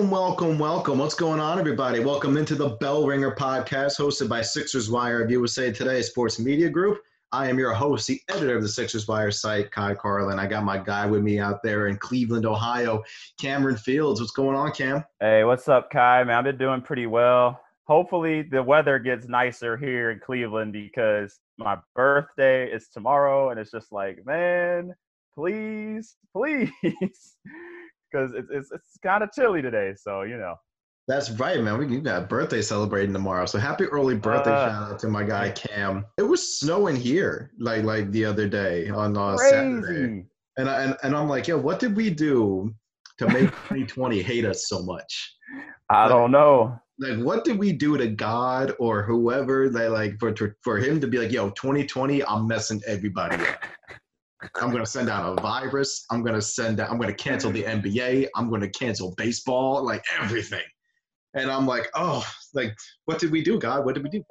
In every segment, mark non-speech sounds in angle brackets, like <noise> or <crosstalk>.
Welcome, welcome, welcome. What's going on, everybody? Welcome into the Bell Ringer podcast hosted by Sixers Wire of USA Today Sports Media Group. I am your host, the editor of the Sixers Wire site, Ky Carlin. I got my guy with me out there in Cleveland, Ohio, Cameron Fields. What's going on, Cam? Hey, what's up, Ky? Man, I've been doing pretty well. Hopefully, the weather gets nicer here in Cleveland because my birthday is tomorrow, and it's just like, man, please, <laughs> please. Because it's it's, it's kind of chilly today. So you know. That's right, man. We got birthday celebrating tomorrow. So happy early birthday uh, shout out to my guy Cam. It was snowing here like like the other day on uh, Saturday. And, I, and and I'm like, yo, what did we do to make <laughs> 2020 hate us so much? I like, don't know. Like, what did we do to God or whoever that like for for him to be like, yo, 2020, I'm messing everybody up. <laughs> I'm going to send out a virus. I'm going to send out, I'm going to cancel the NBA. I'm going to cancel baseball, like everything. And I'm like, oh, like, what did we do, God? What did we do?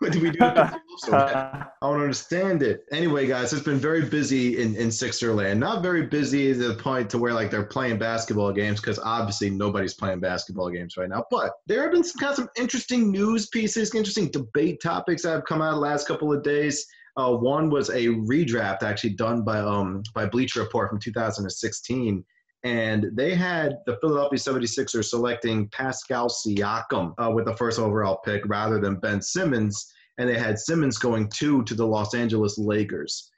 what did we do? <laughs> I don't understand it. Anyway, guys, it's been very busy in, in Sixer land. Not very busy to the point to where like they're playing basketball games because obviously nobody's playing basketball games right now. But there have been some kind of some interesting news pieces, interesting debate topics that have come out the last couple of days. Uh, one was a redraft actually done by um, by Bleacher Report from 2016. And they had the Philadelphia 76ers selecting Pascal Siakam uh, with the first overall pick rather than Ben Simmons. And they had Simmons going two to the Los Angeles Lakers.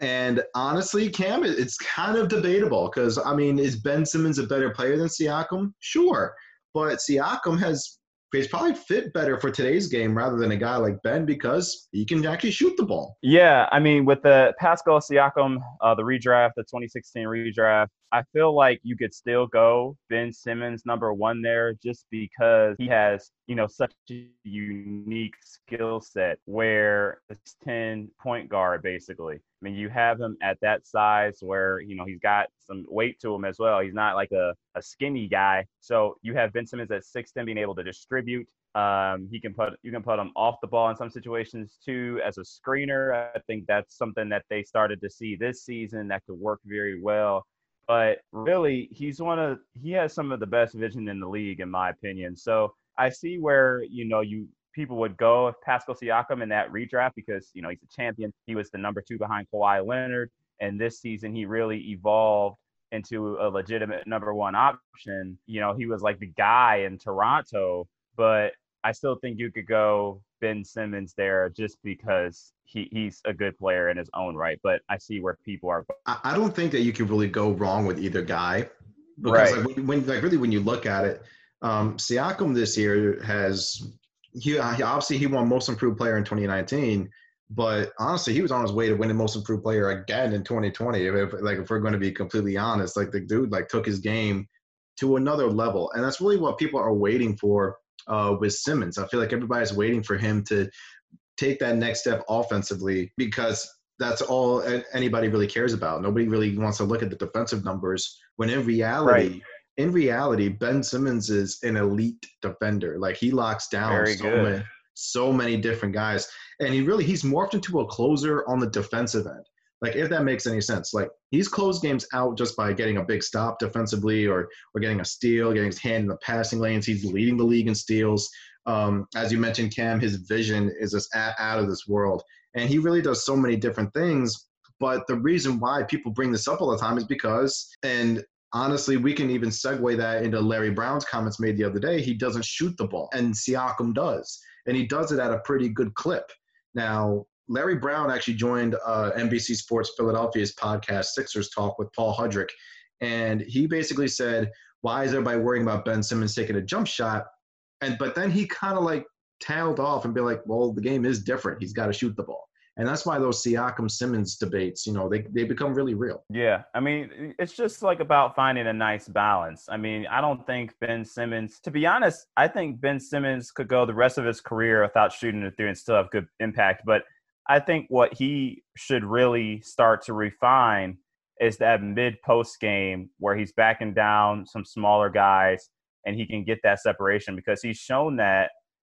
And honestly, Cam, it's kind of debatable because, I mean, is Ben Simmons a better player than Siakam? Sure. But Siakam has he's probably fit better for today's game rather than a guy like Ben because he can actually shoot the ball. Yeah, I mean, with the Pascal Siakam, uh, the redraft, the 2016 redraft, I feel like you could still go Ben Simmons number one there just because he has, you know, such a unique skill set where it's 10 point guard basically. I mean, you have him at that size where, you know, he's got some weight to him as well. He's not like a, a skinny guy. So you have Ben Simmons at 6'10 being able to distribute. Um, he can put you can put him off the ball in some situations too as a screener. I think that's something that they started to see this season that could work very well but really he's one of he has some of the best vision in the league in my opinion. So I see where you know you people would go if Pascal Siakam in that redraft because you know he's a champion. He was the number two behind Kawhi Leonard, and this season he really evolved into a legitimate number one option. You know he was like the guy in Toronto, but I still think you could go Ben Simmons there just because he, he's a good player in his own right. But I see where people are. I don't think that you can really go wrong with either guy because right. like when, like really when you look at it, um, Siakam this year has he, he obviously he won Most Improved Player in 2019. But honestly, he was on his way to winning Most Improved Player again in 2020. If, like if we're going to be completely honest, like the dude like took his game to another level, and that's really what people are waiting for uh, with Simmons. I feel like everybody's waiting for him to take that next step offensively because that's all anybody really cares about. Nobody really wants to look at the defensive numbers when in reality, right. in reality, Ben Simmons is an elite defender. Like he locks down Very so good. many, so many different guys, and he really he's morphed into a closer on the defensive end. Like if that makes any sense. Like he's closed games out just by getting a big stop defensively or or getting a steal, getting his hand in the passing lanes. He's leading the league in steals. Um, as you mentioned, Cam, his vision is just out of this world. And he really does so many different things. But the reason why people bring this up all the time is because, and honestly, we can even segue that into Larry Brown's comments made the other day. He doesn't shoot the ball, and Siakam does. And he does it at a pretty good clip. Now, Larry Brown actually joined uh, NBC Sports Philadelphia's podcast, Sixers Talk, with Paul Hudrick. And he basically said, Why is everybody worrying about Ben Simmons taking a jump shot? And but then he kind of like tailed off and be like, Well, the game is different. He's got to shoot the ball. And that's why those Siakam Simmons debates, you know, they, they become really real. Yeah. I mean, it's just like about finding a nice balance. I mean, I don't think Ben Simmons, to be honest, I think Ben Simmons could go the rest of his career without shooting it through and still have good impact. But I think what he should really start to refine is that mid post game where he's backing down some smaller guys and he can get that separation because he's shown that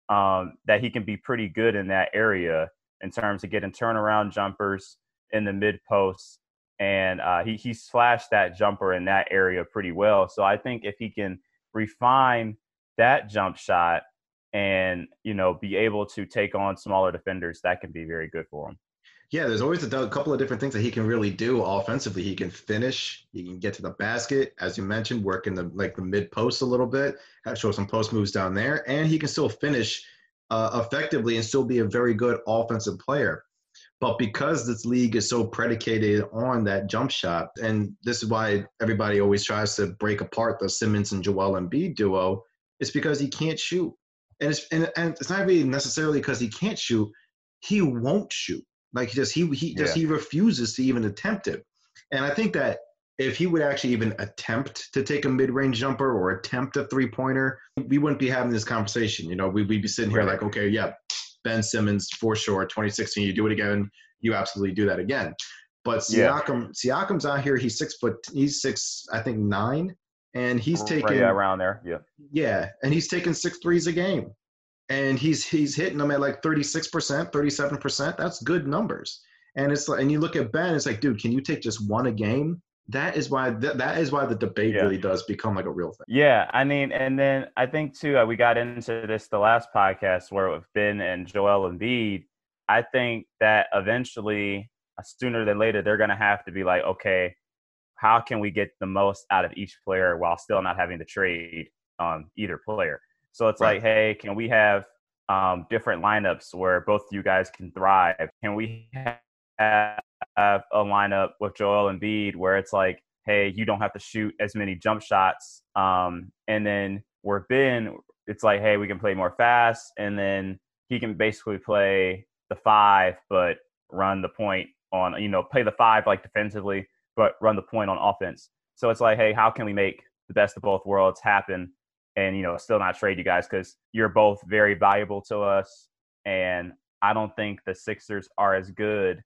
um, that he can be pretty good in that area in terms of getting turnaround jumpers in the mid post and uh, he he slashed that jumper in that area pretty well. So I think if he can refine that jump shot and you know be able to take on smaller defenders, that can be very good for him. Yeah, there's always a couple of different things that he can really do offensively. He can finish, he can get to the basket, as you mentioned, work in the like the mid post a little bit, show some post moves down there, and he can still finish uh, effectively and still be a very good offensive player. But because this league is so predicated on that jump shot, and this is why everybody always tries to break apart the Simmons and Joel Embiid duo, it's because he can't shoot. And it's and, and it's not really necessarily because he can't shoot, he won't shoot. Like he just he he just yeah. he refuses to even attempt it. And I think that if he would actually even attempt to take a mid-range jumper or attempt a three-pointer, we wouldn't be having this conversation. You know, we'd, we'd be sitting here like, okay, yeah, Ben Simmons for sure. 2016, you do it again, you absolutely do that again. But Siakam, yeah. Siakam's out here. He's six foot. He's six, I think nine, and he's taking right, around there. Yeah. Yeah, and he's taking six threes a game, and he's he's hitting them at like 36 percent, 37 percent. That's good numbers. And it's like, and you look at Ben, it's like, dude, can you take just one a game? that is why th- that is why the debate yeah. really does become like a real thing. Yeah, I mean, and then I think too, uh, we got into this the last podcast where with Ben and Joel Embiid. I think that eventually, uh, sooner than later, they're going to have to be like, okay, how can we get the most out of each player while still not having to trade um, either player? So it's right. like, hey, can we have um, different lineups where both you guys can thrive? Can we have a lineup with Joel and Embiid where it's like, hey, you don't have to shoot as many jump shots. Um, and then where Ben, it's like, hey, we can play more fast, and then he can basically play the five, but run the point on, you know, play the five like defensively, but run the point on offense. So it's like, hey, how can we make the best of both worlds happen? And you know, still not trade you guys because you're both very valuable to us, and I don't think the Sixers are as good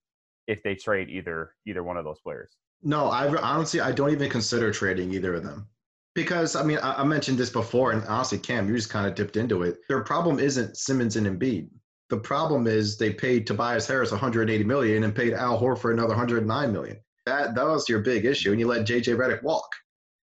if they trade either either one of those players. No, I honestly I don't even consider trading either of them because I mean I, I mentioned this before, and honestly, Cam, you just kind of dipped into it. Their problem isn't Simmons and Embiid. The problem is they paid Tobias Harris 180 million and paid Al Horford another 109 million. That that was your big issue, and you let JJ Redick walk.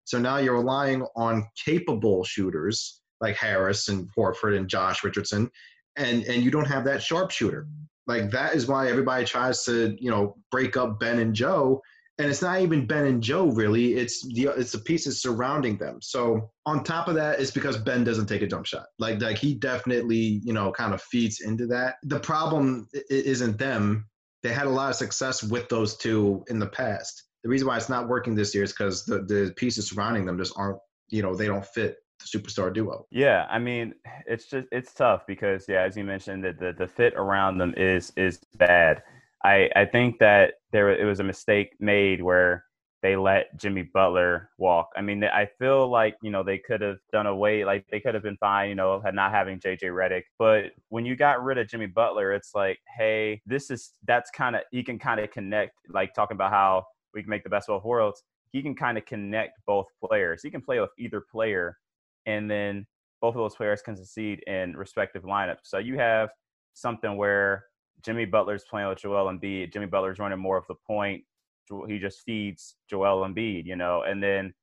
So now you're relying on capable shooters like Harris and Horford and Josh Richardson, and and you don't have that sharpshooter. Like that is why everybody tries to, you know, break up Ben and Joe. And it's not even Ben and Joe really. It's the it's the pieces surrounding them. So on top of that, it's because Ben doesn't take a jump shot. Like like he definitely, you know, kind of feeds into that. The problem isn't them. They had a lot of success with those two in the past. The reason why it's not working this year is because the, the pieces surrounding them just aren't, you know, they don't fit the superstar duo. Yeah, I mean, it's just it's tough because yeah, as you mentioned, that the, the fit around them is is bad. I I think that there it was a mistake made where they let Jimmy Butler walk. I mean, I feel like you know they could have done away, like they could have been fine, you know, had not having JJ Redick. But when you got rid of Jimmy Butler, it's like, hey, this is that's kind of you can kind of connect, like talking about how we can make the best of both worlds. He can kind of connect both players. He can play with either player and then both of those players can succeed in respective lineups. So you have something where Jimmy Butler's playing with Joel Embiid. Jimmy Butler's running more of the point. He just feeds Joel Embiid, you know, and then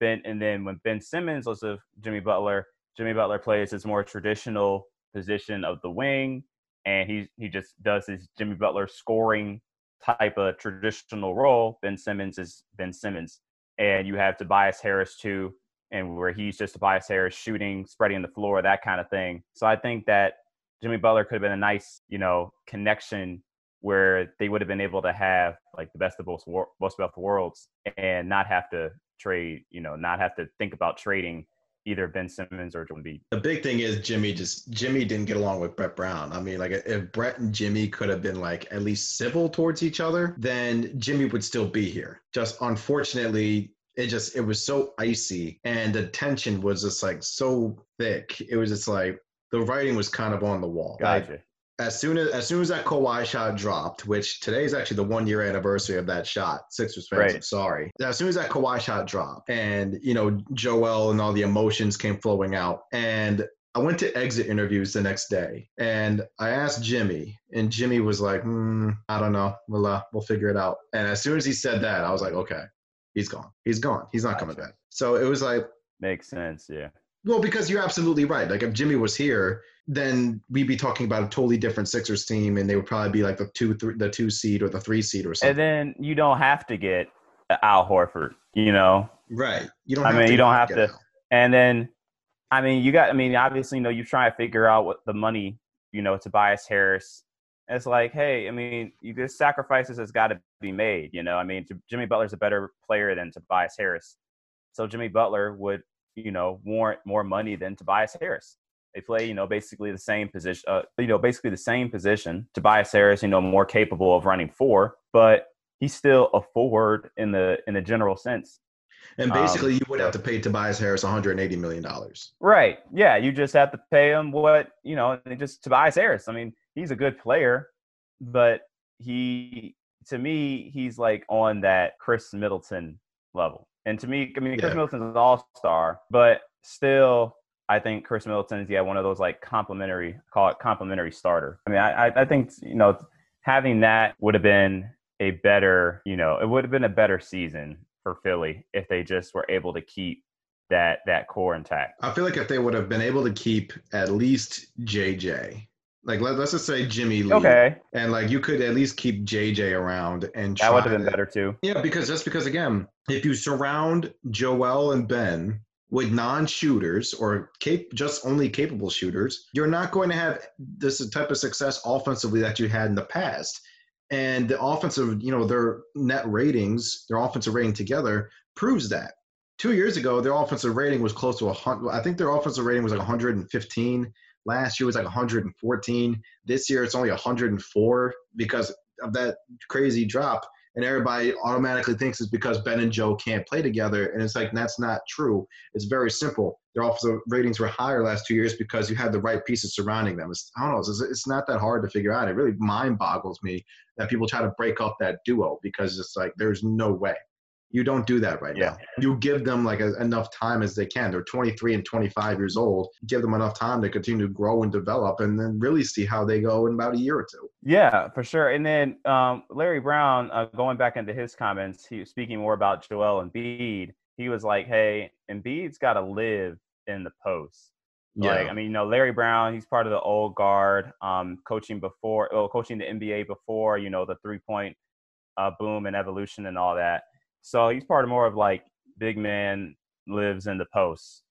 Ben, and then when Ben Simmons was with Jimmy Butler, Jimmy Butler plays his more traditional position of the wing, and he he just does his Jimmy Butler scoring type of traditional role. Ben Simmons is Ben Simmons, and you have Tobias Harris too, and where he's just Tobias Harris shooting, spreading the floor, that kind of thing. So I think that Jimmy Butler could have been a nice, you know, connection where they would have been able to have like the best of both both worlds and not have to trade, you know, not have to think about trading either Ben Simmons or Joel Embiid. The big thing is Jimmy just Jimmy didn't get along with Brett Brown. I mean, like if Brett and Jimmy could have been like at least civil towards each other, then Jimmy would still be here. Just unfortunately, it just it was so icy and the tension was just like so thick. It was just like the writing was kind of on the wall. Gotcha. Like, as soon as as soon as that Kawhi shot dropped, which today is actually the one year anniversary of that shot, Sixers fans, right. I'm sorry. As soon as that Kawhi shot dropped, and you know Joel and all the emotions came flowing out, and I went to exit interviews the next day, and I asked Jimmy, and Jimmy was like, mm, "I don't know, we'll uh, we'll figure it out." And as soon as he said that, I was like, "Okay, he's gone. He's gone. He's not coming back. So it was like makes sense. Yeah. Well, because you're absolutely right. Like if Jimmy was here, then we'd be talking about a totally different Sixers team, and they would probably be like the two, th- the two seed or the three seed or something. And then you don't have to get Al Horford. You know, right? You don't. I mean, you don't have to. Out. And then, I mean, you got. I mean, obviously, you know, you try to figure out what the money, you know, Tobias Harris. It's like, hey, I mean, you just sacrifices has got to be made. You know, I mean, Jimmy Butler's a better player than Tobias Harris, so Jimmy Butler would, you know, warrant more money than Tobias Harris. They play, you know, basically the same position. Uh, you know, basically the same position. Tobias Harris, you know, more capable of running four, but he's still a forward in the in the general sense. And basically, um, you would have to pay Tobias Harris 180 million dollars. Right. Yeah. You just have to pay him what you know. Just Tobias Harris. I mean, he's a good player, but he, to me, he's like on that Khris Middleton level. And to me, I mean, Khris yeah. Middleton's an all star, but still, I think Khris Middleton is yeah one of those like complimentary call it complimentary starter. I mean, I I think you know having that would have been a better you know it would have been a better season for Philly if they just were able to keep that that core intact. I feel like if they would have been able to keep at least JJ, like let, us just say Jimmy Lee, okay, and like you could at least keep JJ around and that would have been better too. Yeah, because just because again, if you surround Joel and Ben with non-shooters or cap- just only capable shooters, you're not going to have this type of success offensively that you had in the past. And the offensive, you know, their net ratings, their offensive rating together proves that. Two years ago, their offensive rating was close to a 100. I think their offensive rating was like 115. Last year was like 114. This year it's only 104 because of that crazy drop and everybody automatically thinks it's because Ben and Joe can't play together. And it's like, that's not true. It's very simple. Their offensive ratings were higher last two years because you had the right pieces surrounding them. It's, I don't know. It's, it's not that hard to figure out. It really mind boggles me that people try to break up that duo because it's like, there's no way. You don't do that right yeah. now. You give them like a, enough time as they can. They're 23 and 25 years old. Give them enough time to continue to grow and develop, and then really see how they go in about a year or two. Yeah, for sure. And then um, Larry Brown, uh, going back into his comments, he was speaking more about Joel and Embiid. He was like, "Hey, Embiid's got to live in the post." Yeah. Like, I mean, you know, Larry Brown, he's part of the old guard, um, coaching before, well, coaching the NBA before, you know, the three point uh, boom and evolution and all that. So he's part of more of like big man lives in the post.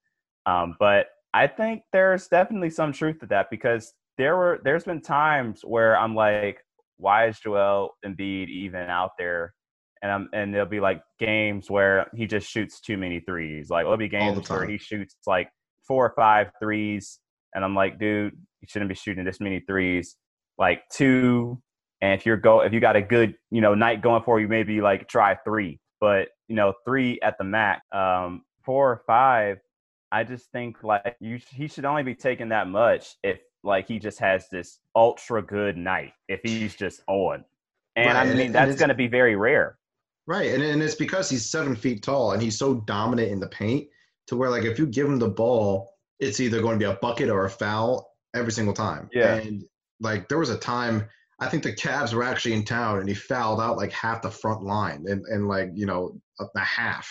Um, but I think there's definitely some truth to that because there were there's been times where I'm like, why is Joel Embiid even out there? And I'm and there'll be like games where he just shoots too many threes. Like there'll be games where he shoots like four or five threes, and I'm like, dude, you shouldn't be shooting this many threes. Like two, and if you're go if you got a good you know night going for you, maybe like try three but you know, three at the max. Um, four or five, I just think like you, he should only be taking that much if like he just has this ultra good night. If he's just on, and right. I mean and that's going to be very rare. Right, and and it's because he's seven feet tall and he's so dominant in the paint to where like if you give him the ball, it's either going to be a bucket or a foul every single time. Yeah, and like there was a time I think the Cavs were actually in town and he fouled out like half the front line and, and like, you know, a, half.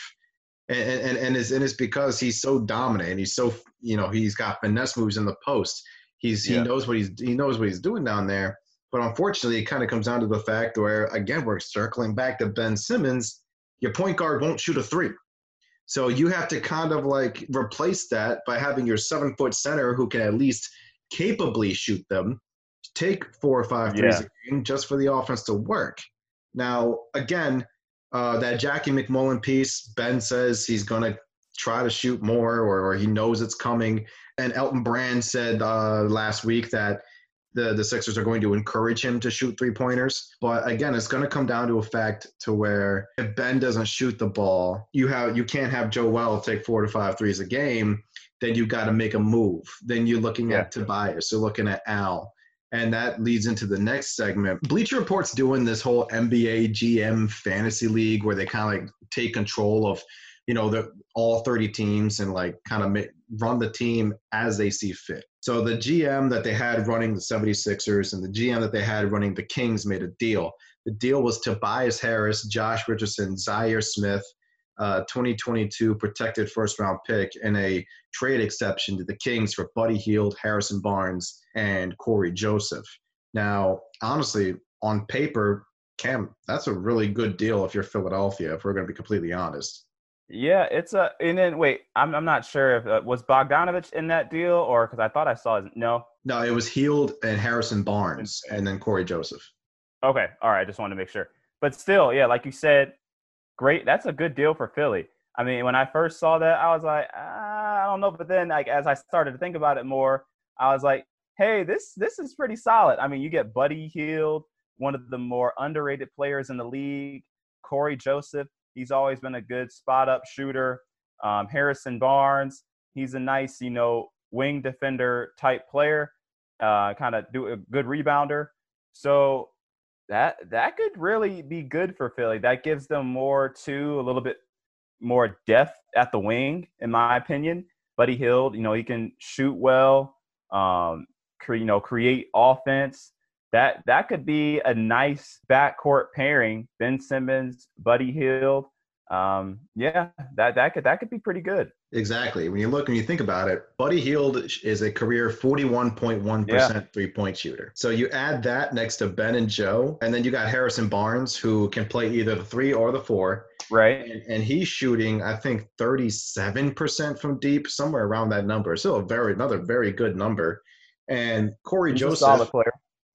And, and, and, it's, and it's because he's so dominant and he's so, you know, he's got finesse moves in the post. He's, yeah. he knows what he's, he knows what he's doing down there. But unfortunately, it kind of comes down to the fact where, again, we're circling back to Ben Simmons. Your point guard won't shoot a three. So you have to kind of like replace that by having your seven foot center who can at least capably shoot them take four or five threes yeah. a game just for the offense to work. Now, again, uh, that Jackie MacMullan piece, Ben says he's going to try to shoot more or, or, he knows it's coming. And Elton Brand said uh, last week that the, the Sixers are going to encourage him to shoot three pointers. But again, it's going to come down to a fact to where if Ben doesn't shoot the ball, you have you can't have Joel take four to five threes a game. Then you've got to make a move. Then you're looking yeah. at Tobias. You're looking at Al. And that leads into the next segment. Bleacher Report's doing this whole NBA GM fantasy league where they kind of like take control of, you know, the all 30 teams and like kind of run the team as they see fit. So the GM that they had running the 76ers and the GM that they had running the Kings made a deal. The deal was Tobias Harris, Josh Richardson, Zhaire Smith, uh, 2022 protected first round pick and a trade exception to the Kings for Buddy Hield, Harrison Barnes, and Cory Joseph. Now, honestly, on paper, Cam, that's a really good deal if you're Philadelphia, if we're going to be completely honest. Yeah, it's a. And then wait, I'm I'm not sure if uh, was Bogdanovic in that deal or because I thought I saw his no. No, it was Hield and Harrison Barnes, and then Cory Joseph. Okay, all right. I just wanted to make sure, but still, yeah, like you said, great. That's a good deal for Philly. I mean, when I first saw that, I was like, ah, I don't know. But then, like as I started to think about it more, I was like, hey, this this is pretty solid. I mean, you get Buddy Hield, one of the more underrated players in the league. Cory Joseph, he's always been a good spot up shooter. Um, Harrison Barnes, he's a nice, you know, wing defender type player, uh, kind of do a good rebounder. So that that could really be good for Philly. That gives them more to a little bit more depth at the wing, in my opinion. Buddy Hield, you know, he can shoot well, um, cre- you know, create offense. That that could be a nice backcourt pairing. Ben Simmons, Buddy Hield. Um, yeah, that that could that could be pretty good. Exactly. When you look and you think about it, Buddy Hield is a career 41.1% yeah. three point shooter. So you add that next to Ben and Joe, and then you got Harrison Barnes, who can play either the three or the four. Right. And, and he's shooting, I think, 37% from deep, somewhere around that number. Still a very, another very good number. And Cory he's Joseph.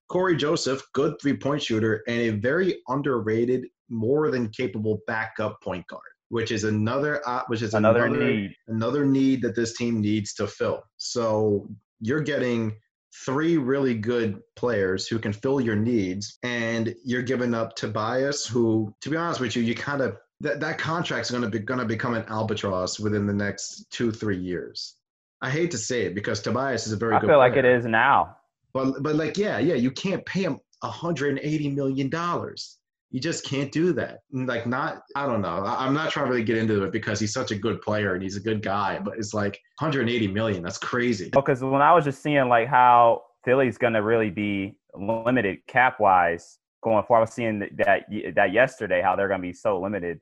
Cory Joseph, good three point shooter, and a very underrated, more than capable backup point guard which is another uh, which is another, another need another need that this team needs to fill. So you're getting three really good players who can fill your needs, and you're giving up Tobias, who, to be honest with you, you kind of that that contract's going to be going to become an albatross within the next two three years. I hate to say it because Tobias is a very. I good feel player. like it is now. But but like yeah yeah you can't pay him 180 million dollars you just can't do that. Like, not, I don't know. I'm not trying to really get into it because he's such a good player and he's a good guy, but it's like 180 million. That's crazy. Oh, because when I was just seeing like how Philly's going to really be limited cap wise going forward, I was seeing that, that yesterday, how they're going to be so limited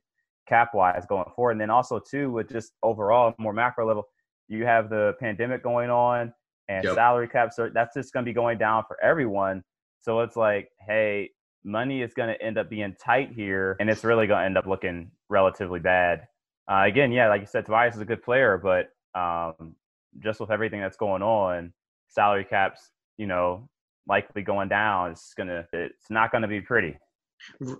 cap wise going forward. And then also, too, with just overall more macro level, you have the pandemic going on and yep. salary caps are that's just going to be going down for everyone. So it's like, hey, money is going to end up being tight here, and it's really going to end up looking relatively bad. Uh, again, yeah, like you said, Tobias is a good player, but um, just with everything that's going on, salary caps, you know, likely going down. It's gonna, it's not going to be pretty.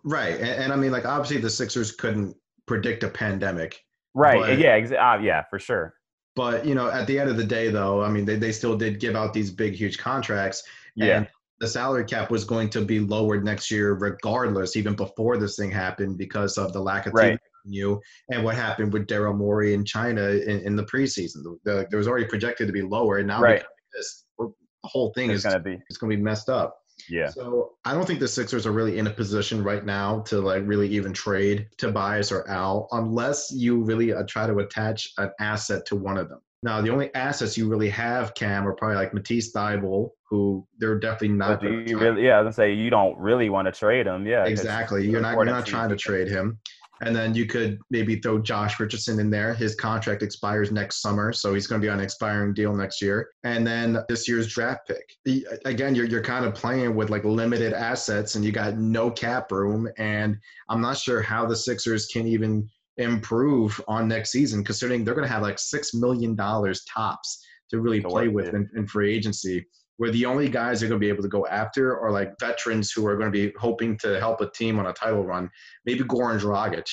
Right, and, and, I mean, like obviously the Sixers couldn't predict a pandemic. Right. But, yeah. Exa- uh, yeah, for sure. But you know, at the end of the day, though, I mean, they, they still did give out these big, huge contracts. Yeah the salary cap was going to be lowered next year, regardless, even before this thing happened, because of the lack of right. revenue and what happened with Daryl Morey in China in, in the preseason. The, the, there was already projected to be lower, and now right. this, the whole thing it's is going to be it's going to be messed up. Yeah. So I don't think the Sixers are really in a position right now to like really even trade Tobias or Al unless you really uh, try to attach an asset to one of them. Now, the only assets you really have, Cam, are probably like Matisse Thybulle, who they're definitely not. You really? Yeah, I was gonna say you don't really want to trade him. Yeah, exactly. You're not. You're not trying to trade him. And then you could maybe throw Josh Richardson in there. His contract expires next summer, so he's going to be on an expiring deal next year. And then this year's draft pick. Again, you're you're kind of playing with like limited assets, and you got no cap room. And I'm not sure how the Sixers can even improve on next season, considering they're going to have like six million dollars tops to really play with in, in, free agency. Where the only guys they're going to be able to go after are like veterans who are going to be hoping to help a team on a title run. Maybe Goran Dragic,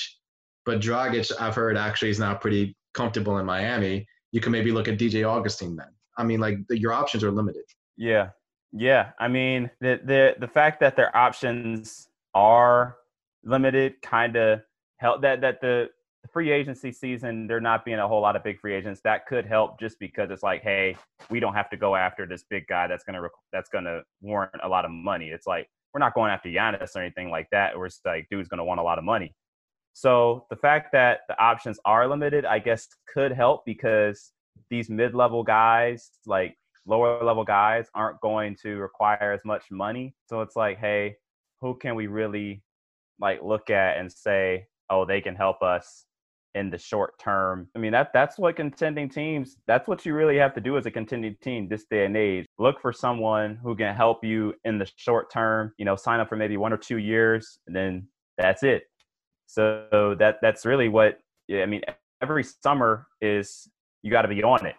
but Dragic I've heard actually is now pretty comfortable in Miami. You can maybe look at DJ Augustin then. I mean, like the, your options are limited. Yeah, yeah. I mean, the the the fact that their options are limited kind of help that that the free agency season there not being a whole lot of big free agents that could help just because it's like hey we don't have to go after this big guy that's gonna that's gonna warrant a lot of money. It's like we're not going after Giannis or anything like that where it's like dude's gonna want a lot of money. So the fact that the options are limited I guess could help because these mid-level guys like lower level guys aren't going to require as much money. So it's like hey who can we really like look at and say oh, they can help us in the short term. I mean, that that's what contending teams, that's what you really have to do as a contending team this day and age. Look for someone who can help you in the short term, you know, sign up for maybe one or two years, and then that's it. So that that's really what I mean, every summer is you got to be on it.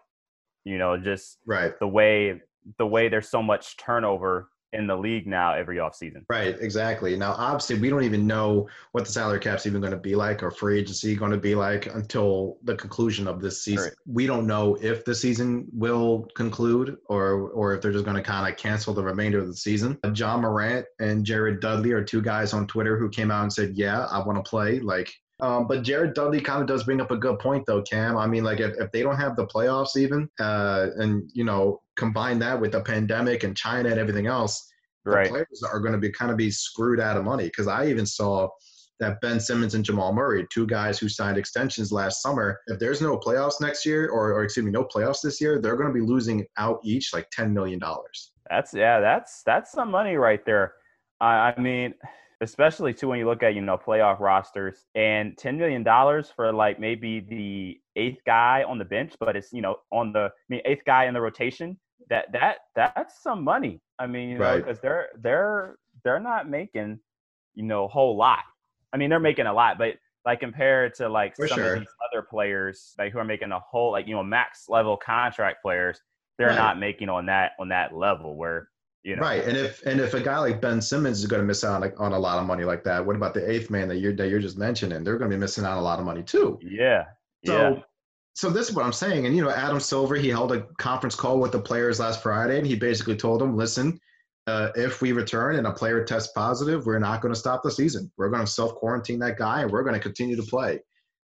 You know, just right the way the way there's so much turnover in the league now every offseason. Right, exactly. Now, obviously, we don't even know what the salary cap's even going to be like or free agency going to be like until the conclusion of this season. Right. We don't know if the season will conclude or or if they're just going to kind of cancel the remainder of the season. Ja Morant and Jared Dudley are two guys on Twitter who came out and said, "Yeah, I want to play." Like um, but Jared Dudley kind of does bring up a good point, though, Cam. I mean, like if, if they don't have the playoffs even, uh, and you know, combine that with the pandemic and China and everything else, right. the players are going to be kind of be screwed out of money. Because I even saw that Ben Simmons and Jamal Murray, two guys who signed extensions last summer, if there's no playoffs next year, or, or excuse me, no playoffs this year, they're going to be losing out each like ten million dollars. That's yeah, that's that's some money right there. I, I mean especially too when you look at you know playoff rosters and ten million dollars for like maybe the eighth guy on the bench, but it's you know on the I mean eighth guy in the rotation. That that that's some money. I mean, you know, because they're they're they're not making you know a whole lot. I mean, they're making a lot, but like compared to like For some sure. of these other players like who are making a whole like you know max level contract players, they're right. not making on that on that level where you know? Right, and if and if a guy like Ben Simmons is going to miss out on, on a lot of money like that, what about the eighth man that you're that you're just mentioning? They're going to be missing out on a lot of money too. Yeah. So, yeah. so this is what I'm saying. And you know, Adam Silver, he held a conference call with the players last Friday, and he basically told them, "Listen, uh, if we return and a player tests positive, we're not going to stop the season. We're going to self quarantine that guy, and we're going to continue to play."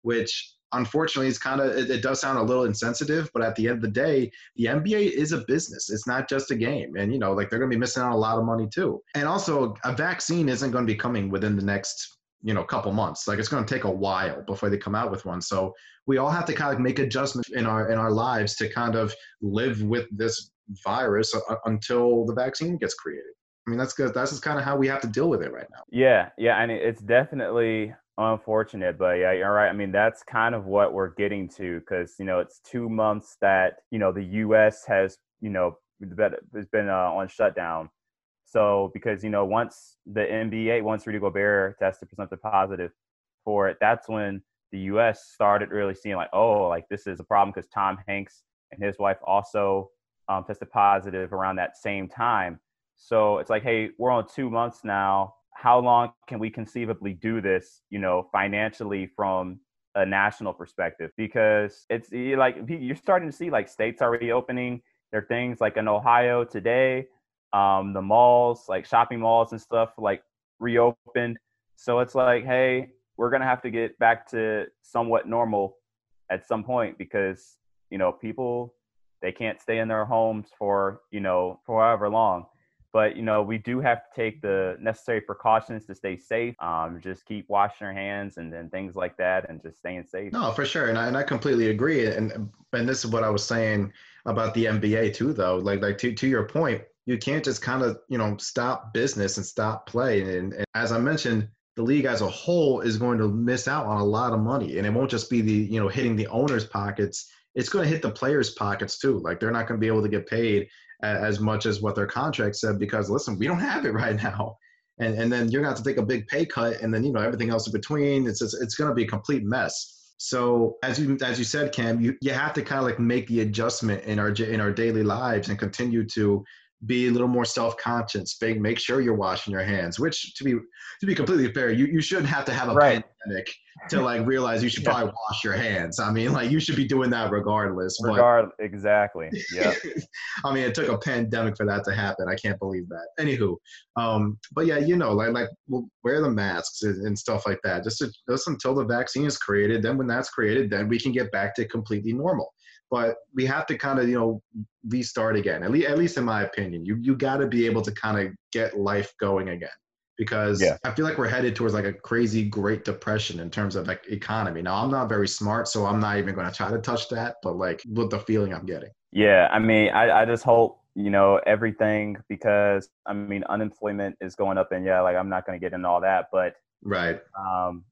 Which unfortunately it's kind of it, it, does sound a little insensitive but at the end of the day the nba is a business. It's not just a game. And you know like they're going to be missing out a lot of money too. And also a vaccine isn't going to be coming within the next you know couple months. Like it's going to take a while before they come out with one. So we all have to kind of make adjustments in our in our lives to kind of live with this virus until the vaccine gets created. I mean, that's good. That's just kind of how we have to deal with it right now. Yeah, yeah, and it's definitely unfortunate, but yeah, you're right. I mean, that's kind of what we're getting to because you know it's two months that you know the U.S. has you know has been uh, on shutdown. So because you know once the NBA, once Rudy Gobert tested something positive for it, that's when the U.S. started really seeing like, oh, like this is a problem because Tom Hanks and his wife also um, tested positive around that same time. So it's like, hey, we're on two months now how long can we conceivably do this, you know, financially from a national perspective? Because it's like you're starting to see like states are reopening. There are things like in Ohio today, um, the malls, like shopping malls and stuff, like reopened. So it's like, hey, we're gonna have to get back to somewhat normal at some point because you know people they can't stay in their homes for you know for however long but you know we do have to take the necessary precautions to stay safe um, just keep washing our hands and, then things like that and just staying safe. No for sure and I, and I completely agree and and this is what i was saying about the nba too though like like to, to your point you can't just kind of you know stop business and stop play and, and as i mentioned the league as a whole is going to miss out on a lot of money and it won't just be the you know hitting the owners pockets it's going to hit the players pockets too like they're not going to be able to get paid as much as what their contract said because listen, we don't have it <laughs> right now. And, and then you're going to have to take a big pay cut and then you know everything else in between it's just, it's going to be a complete mess so as you as you said cam you, you have to kind of like make the adjustment in our in our daily lives and continue to be a little more self-conscious make, make sure you're washing your hands which to be to be completely fair you, you shouldn't have to have a right. pandemic to like realize you should yeah. probably wash your hands. I mean, like you should be doing that regardless. Regard exactly. Yeah. <laughs> I mean, it took a pandemic for that to happen. I can't believe that. Anywho, um, but yeah, you know, like like we'll wear the masks and, and stuff like that. Just to, just until the vaccine is created. Then when that's created, then we can get back to completely normal. But we have to kind of you know restart again. At least at least in my opinion, you you got to be able to kind of get life going again because yeah. I feel like we're headed towards like a crazy Great Depression in terms of like economy. Now I'm not very smart, so I'm not even going to try to touch that. But like, with the feeling I'm getting. Yeah, I mean, I, I just hope you know everything because I mean unemployment is going up, and yeah, like I'm not going to get into all that, but right, um,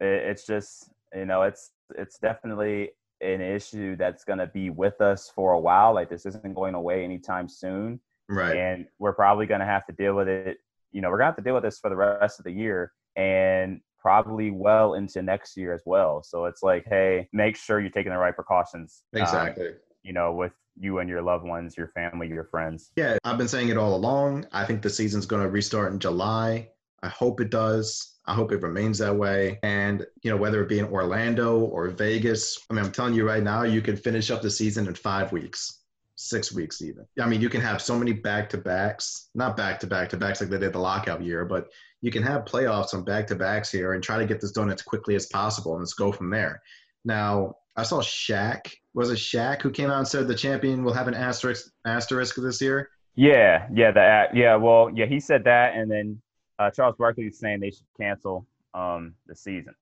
it, it's just you know it's it's definitely an issue that's going to be with us for a while. Like this isn't going away anytime soon. Right. And we're probably going to have to deal with it. You know, we're going to have to deal with this for the rest of the year and probably well into next year as well. So it's like, hey, make sure you're taking the right precautions. um, Exactly. Um, you know, with you and your loved ones, your family, your friends. Yeah, I've been saying it all along. I think the season's going to restart in July. I hope it does. I hope it remains that way. And, you know, whether it be in Orlando or Vegas, I mean, I'm telling you right now, you can finish up the season in five weeks, six weeks even. I mean, you can have so many back to backs, not back to back to backs like they did the lockout year, but you can have playoffs on back to backs here and try to get this done as quickly as possible and let's go from there. Now, I saw Shaq. Was it Shaq who came out and said the champion will have an asterisk asterisk this year? Yeah, yeah, the yeah. Well, yeah, he said that, and then uh, Charles Barkley is saying they should cancel um, the season.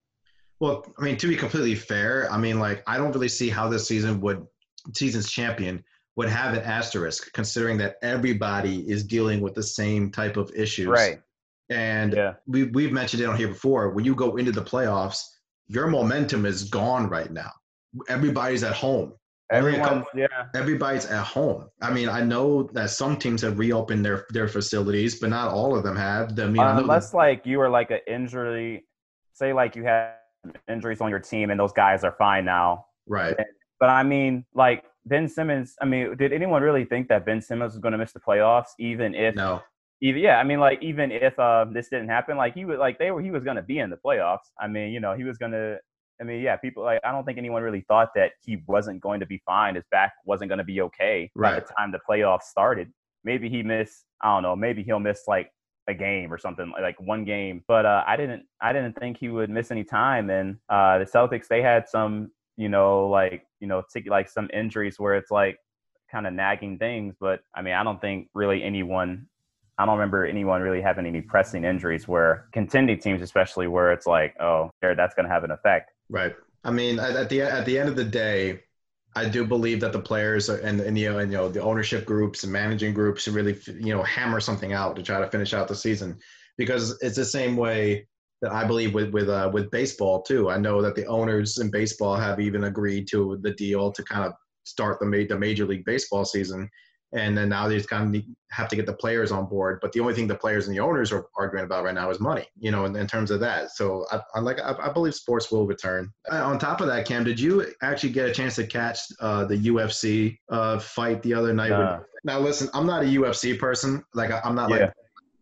Well, I mean, to be completely fair, I mean, like, I don't really see how this season would, season's champion would have an asterisk, considering that everybody is dealing with the same type of issues. Right. And yeah. we, we've mentioned it on here before. When you go into the playoffs, your momentum is gone right now. Everybody's at home. Everyone's, yeah. Everybody's at home. I mean, I know that some teams have reopened their their facilities, but not all of them have. I mean, uh, unless like you are like an injury, say like you had injuries on your team and those guys are fine now. Right. But I mean, like Ben Simmons. I mean, did anyone really think that Ben Simmons was going to miss the playoffs, even if? No. Even yeah, I mean, like even if uh, this didn't happen, like he would like they were he was going to be in the playoffs. I mean, you know, he was going to I mean, yeah, people like I don't think anyone really thought that he wasn't going to be fine. His back wasn't going to be okay right. by the time the playoffs started. Maybe he missed. I don't know. Maybe he'll miss like a game or something like one game. But uh, I didn't. I didn't think he would miss any time. And uh, the Celtics they had some, you know, like you know, t- like some injuries where it's like kind of nagging things. But I mean, I don't think really anyone I don't remember anyone really having any pressing injuries where contending teams, especially where it's like, oh, that's going to have an effect. Right. I mean, at, at, the at the end of the day, I do believe that the players and, and you know and you know the ownership groups and managing groups really you know hammer something out to try to finish out the season because it's the same way that I believe with with uh, with baseball too. I know that the owners in baseball have even agreed to the deal to kind of start the the major league baseball season and then now they just kind of have to get the players on board. But the only thing the players and the owners are arguing about right now is money, you know, in, in terms of that. So I, I like I, I, believe sports will return. Uh, on top of that, Cam, did you actually get a chance to catch uh, the UFC uh, fight the other night? Nah. With, now, listen, I'm not a UFC person. Like I, am not yeah. like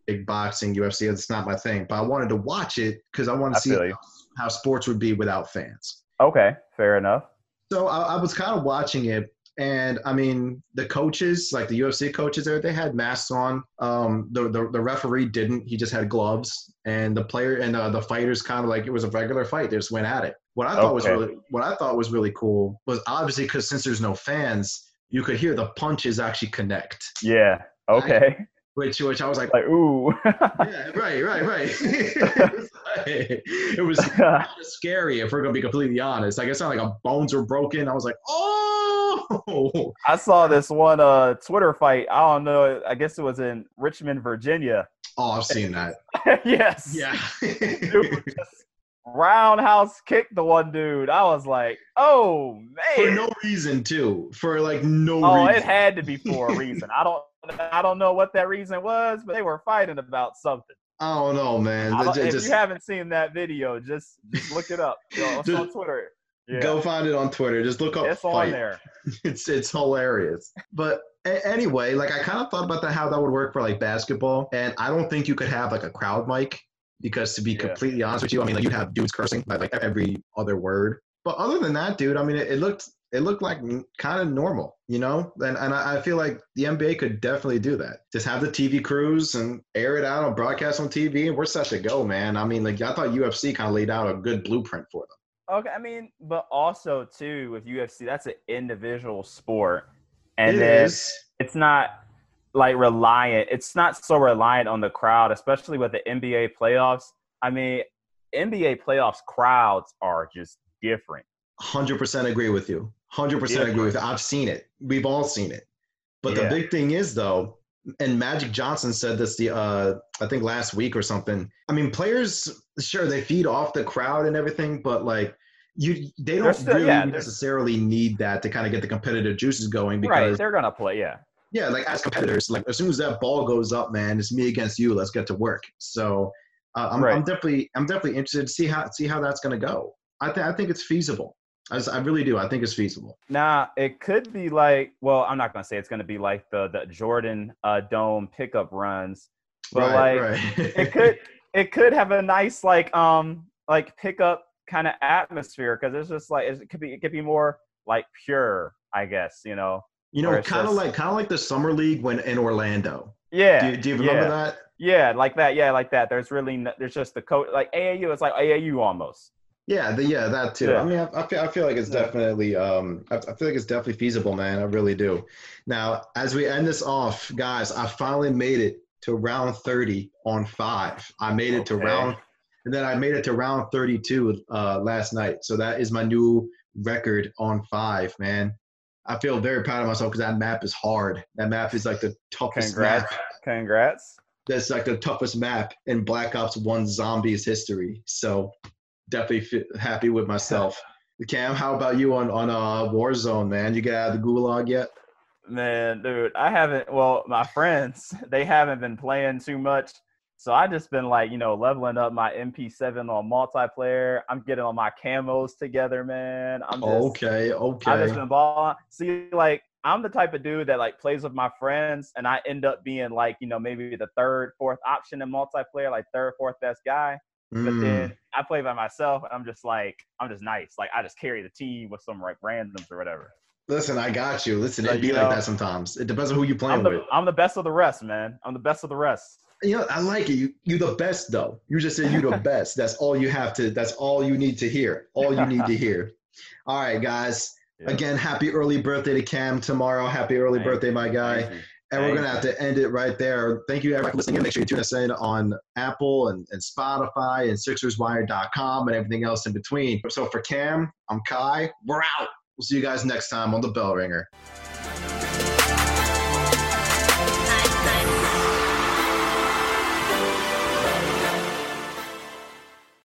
big boxing UFC. It's not my thing. But I wanted to watch it because I wanted to see how, how, sports would be without fans. Okay, fair enough. So I, I was kind of watching it and I mean, the coaches, like the UFC coaches there, they had masks on. Um, the, the, the referee didn't. He just had gloves. And the player and uh, the fighters kind of like it was a regular fight. They just went at it. What I thought okay. was really what I thought was really cool was obviously because since there's no fans, you could hear the punches actually connect. Yeah. Okay. <laughs> Which, which I was like, like ooh. <laughs> yeah, right, right, right. <laughs> it was, <laughs> kind of scary if we're gonna be completely honest. Like it sounded like a bones were broken. I was like, oh I saw this one uh Twitter fight. I don't know. I guess it was in Richmond, Virginia. Oh, I've seen that. yes. Yeah. roundhouse kicked the one dude. I was like, oh man. For no reason too. For like no oh, reason. it had to be for a reason. I don't I don't know what that reason was, but they were fighting about something. I don't know, man. Don't, Just- if you haven't seen that video, just just look it up. Yo, it's on Twitter. Yeah. Go find it on Twitter. Just look up it's fight. on there. <laughs> It's it's hilarious. But a- anyway, like I kind of thought about that how that would work for like basketball, and I don't think you could have like a crowd mic because to be Yeah. completely honest with you, I mean like you have dudes cursing by like every other word. But other than that, dude, I mean it, it looked it looked like kind of normal, you know. And and I I feel like the NBA could definitely do that. Just have the TV crews and air it out on broadcast on TV, and we're set to go, man. I mean, like I thought UFC kind of laid out a good blueprint for them. Okay, I mean, but also too with UFC, that's an individual sport, and It then is. it's not like reliant. It's not so reliant on the crowd, especially with the NBA playoffs. I mean, NBA playoffs crowds are just different. Hundred percent agree with you. Hundred percent Yeah. agree with you. I've seen it. We've all seen it. But Yeah. the big thing is though, and Magic Johnson said this the uh I think last week or something. I mean, players sure they feed off the crowd and everything, but like you they don't still, really yeah, necessarily need that to kind of get the competitive juices going because right, they're gonna play, yeah. Yeah, like as competitors, like as soon as that ball goes up, man, it's me against you. Let's get to work. So uh, I'm, right. I'm, definitely I'm definitely interested to see how see how that's gonna go. I think I think it's feasible. I, just, I really do. I think it's feasible. Nah, it could be like. Well, I'm not gonna say it's gonna be like the the Jordan uh, Dome pickup runs, but right, like right. it could it could have a nice like um like pickup kind of atmosphere because it's just like it could be it could be more like pure, I guess. You know. You know, kind of like kind of like the summer league when in Orlando. Yeah. Do, do you remember yeah. that? Yeah, like that. Yeah, like that. There's really there's just the coach like AAU. It's like AAU almost. Yeah, the, yeah, that too. Yeah. I mean, I, I, feel I feel like it's yeah. definitely um I, I, feel like it's definitely feasible, man. I really do. Now, as we end this off, guys, I finally made it to round 30 on five. I made it okay. to round and then I made it to round 32 uh, last night. So that is my new record on five, man. I feel very proud of myself because that map is hard. That map is like the toughest Congrats. map. Congrats. That's like the toughest map in Black Ops 1 Zombies history. So definitely happy with myself. <laughs> Cam, how about you on, on uh, Warzone, man? You get out of the gulag yet? Man, dude, I haven't. Well, my friends, <laughs> they haven't been playing too much. So I just been like, you know, leveling up my MP7 on multiplayer. I'm getting all my camos together, man. I'm just, okay, okay. I just been balling. See, like, I'm the type of dude that like plays with my friends, and I end up being like, you know, maybe the third, fourth option in multiplayer, like third, fourth best guy. Mm. But then I play by myself, and I'm just like, I'm just nice. Like I just carry the team with some like randoms or whatever. Listen, I got you. Listen, so, it be like know, that sometimes. It depends on who you playing I'm the, with. I'm the best of the rest, man. I'm the best of the rest you know, I like it. You you the best though. You just said you the <laughs> best. That's all you have to. That's all you need to hear. All you need to <laughs> hear. All right, guys. Yeah. Again, happy early birthday to Cam tomorrow. Happy early Thank birthday, you. my guy. And we're gonna have to end it right there. Thank you everyone for listening. Make sure you tune us in on Apple and, and Spotify and SixersWire.com and everything else in between. So for Cam, I'm Ky. We're out. We'll see you guys next time on the Bell Ringer.